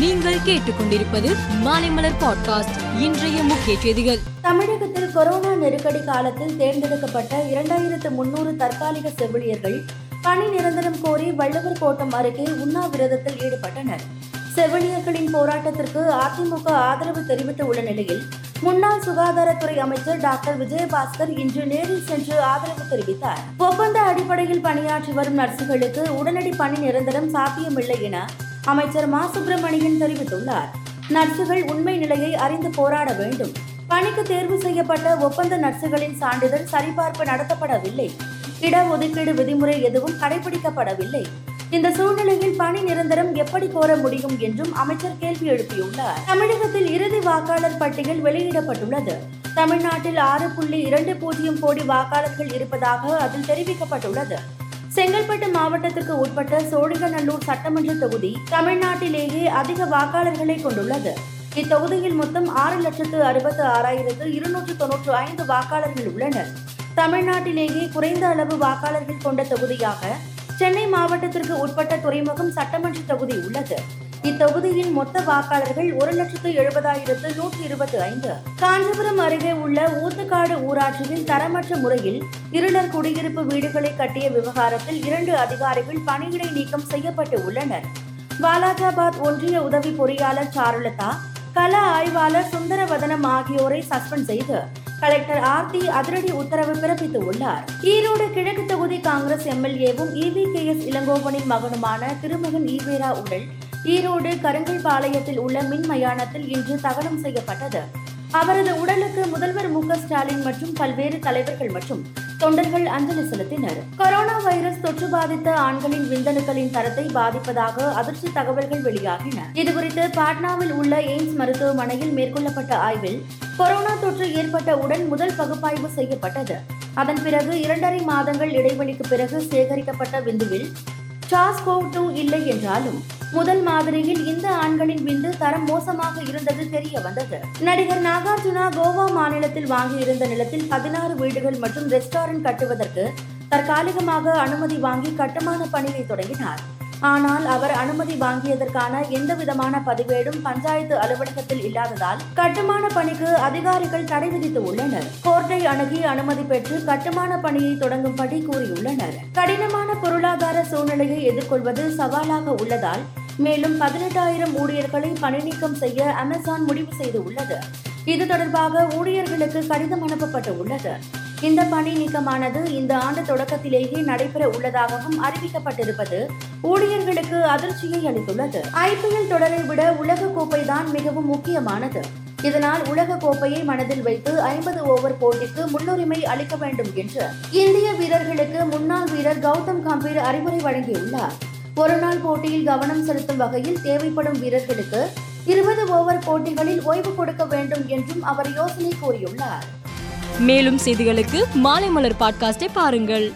நீங்கள் கேட்டுக்கொண்டிருப்பது மாலைமலர் பாட்காஸ்ட் இன்றைய முக்கிய செய்திகள். தமிழகத்தில் கொரோனா நெருக்கடி காலத்தில் தேர்ந்தெடுக்கப்பட்ட இரண்டாயிரத்து முன்னூறு தற்காலிக செவிலியர்கள் பணி நிரந்தரம் கோரி வள்ளுவர் கோட்டம் அருகே உண்ணாவிரதத்தில் ஈடுபட்டனர். செவிலியர்களின் போராட்டத்திற்கு அதிமுக ஆதரவு தெரிவித்து உள்ள நிலையில் முன்னாள் சுகாதாரத்துறை அமைச்சர் டாக்டர் விஜயபாஸ்கர் இன்று நேரில் சென்று ஆதரவு தெரிவித்தார். ஒப்பந்த அடிப்படையில் பணியாற்றி வரும் நர்சுகளுக்கு உடனடி பணி நிரந்தரம் சாத்தியமில்லை என அமைச்சர் மா. சுப்பிரமணியன் தெரிவித்துள்ளார். நர்சுகள் உண்மை நிலையை அறிந்து போராட வேண்டும். பணிக்கு தேர்வு செய்யப்பட்ட ஒப்பந்த நர்சுகளின் சான்றிதழ் சரிபார்ப்பு நடத்தப்படவில்லை. இடஒதுக்கீடு விதிமுறை எதுவும் கடைபிடிக்கப்படவில்லை. இந்த சூழ்நிலையில் பணி நிரந்தரம் எப்படி கோர முடியும் என்றும் அமைச்சர் கேள்வி எழுப்பியுள்ளார். தமிழகத்தில் இறுதி வாக்காளர் பட்டியல் வெளியிடப்பட்டுள்ளது. தமிழ்நாட்டில் ஆறு புள்ளி இரண்டு பூஜ்ஜியம் கோடி வாக்காளர்கள் இருப்பதாக அதில் தெரிவிக்கப்பட்டுள்ளது. செங்கல்பட்டு மாவட்டத்திற்கு உட்பட்ட சோழிகநல்லூர் சட்டமன்ற தொகுதி தமிழ்நாட்டிலேயே அதிக வாக்காளர்களை கொண்டுள்ளது. இத்தொகுதியில் மொத்தம் ஆறு லட்சத்து அறுபத்து ஆறாயிரத்து இருநூற்று தொன்னூற்று ஐந்து வாக்காளர்கள் உள்ளனர். தமிழ்நாட்டிலேயே குறைந்த அளவு வாக்காளர்கள் கொண்ட தொகுதியாக சென்னை மாவட்டத்திற்கு உட்பட்ட துறைமுகம் சட்டமன்ற தொகுதி உள்ளது. இத்தொகுதியின் மொத்த வாக்காளர்கள் ஒரு லட்சத்து எழுபதாயிரத்து நூற்றி இருபத்தி ஐந்து காஞ்சிபுரம் அருகே உள்ள ஊத்துக்காடு ஊராட்சியில் தரமற்ற முறையில் இருளர் குடியிருப்பு வீடுகளை கட்டிய விவகாரத்தில் இரண்டு அதிகாரிகள் பணியிடை நீக்கம் செய்யப்பட்டு உள்ளனர். வாலாஜாபாத் ஒன்றிய உதவி பொறியாளர் சாருலதா கள ஆய்வாளர் சுந்தரவதனம் ஆகியோரை சஸ்பெண்ட் செய்து கலெக்டர் ஆர்த்தி அதிரடி உத்தரவு பிறப்பித்து உள்ளார். ஈரோடு கிழக்கு தொகுதி காங்கிரஸ் எம்எல்ஏவும் இவி கே எஸ் இளங்கோவனின் மகனுமான திருமகன் ஈவேரா உடல் ஈரோடு கருங்கல்பாளையத்தில் உள்ள மின் மயானத்தில் இன்று தகனம் செய்யப்பட்டது. அவரது உடலுக்கு முதல்வர் மு ஸ்டாலின் மற்றும் பல்வேறு தலைவர்கள் மற்றும் தொண்டர்கள் அஞ்சலி செலுத்தினர். கொரோனா வைரஸ் தொற்று பாதித்த ஆண்களின் விந்தணுக்களின் தரத்தை பாதிப்பதாக அதிர்ச்சி தகவல்கள் வெளியாகின. இதுகுறித்து பாட்னாவில் உள்ள எய்ம்ஸ் மருத்துவமனையில் மேற்கொள்ளப்பட்ட ஆய்வில் கொரோனா தொற்று ஏற்பட்ட உடன் முதல் பகுப்பாய்வு செய்யப்பட்டது. அதன் பிறகு இரண்டரை மாதங்கள் இடைவெளிக்கு பிறகு சேகரிக்கப்பட்ட விந்துவில் சாஸ்கோவ் டூ இல்லை என்றாலும் முதல் மாதிரியில் இந்த ஆண்களின் விந்து தரம் மோசமாக இருந்தது தெரிய வந்தது. நடிகர் நாகார்ஜுனா கோவா மாநிலத்தில் வாங்கியிருந்த நிலத்தில் பதினாறு வீடுகள் மற்றும் ரெஸ்டாரண்ட் கட்டுவதற்கு தற்காலிகமாக அனுமதி வாங்கி கட்டுமான பணியை தொடங்கினார். ஆனால் அவர் அனுமதி வாங்கியதற்கான எந்த விதமான பதிவேடும் பஞ்சாயத்து அலுவலகத்தில் இல்லாததால் கட்டுமான பணிக்கு அதிகாரிகள் தடை விதித்து உள்ளனர். கோர்ட்டை அணுகி அனுமதி பெற்று கட்டுமான பணியை தொடங்கும்படி கூறியுள்ளனர். கடினமான பொருளாதார சூழ்நிலையை எதிர்கொள்வது சவாலாக உள்ளதால் மேலும் பதினெட்டாயிரம் ஊழியர்களை பணிநீக்கம் செய்ய அமேசான் முடிவு செய்துள்ளது. இது தொடர்பாக ஊழியர்களுக்கு கடிதம் அனுப்பப்பட்டு உள்ளது இந்த பணி நீக்கமானது இந்த ஆண்டு தொடக்கத்திலேயே நடைபெற உள்ளதாகவும் அறிவிக்கப்பட்டிருப்பது ஊழியர்களுக்கு அதிர்ச்சியை அளித்துள்ளது. ஐபிஎல் தொடரை விட உலக கோப்பை தான் மிகவும் முக்கியமானது. இதனால் உலக கோப்பையை மனதில் வைத்து ஐம்பது ஓவர் போட்டிக்கு முன்னுரிமை அளிக்க வேண்டும் என்று இந்திய வீரர்களுக்கு முன்னாள் வீரர் கௌதம் கம்பீர் அறிவுரை வழங்கியுள்ளார். ஒருநாள் போட்டியில் கவனம் செலுத்தும் வகையில் தேவைப்படும் வீரர்களுக்கு இருபது ஓவர் போட்டிகளில் ஓய்வு கொடுக்க வேண்டும் என்றும் அவர் யோசனை கூறியுள்ளார். மேலும் செய்திகளுக்கு மாலைமலர் பாட்காஸ்டை பாருங்கள்.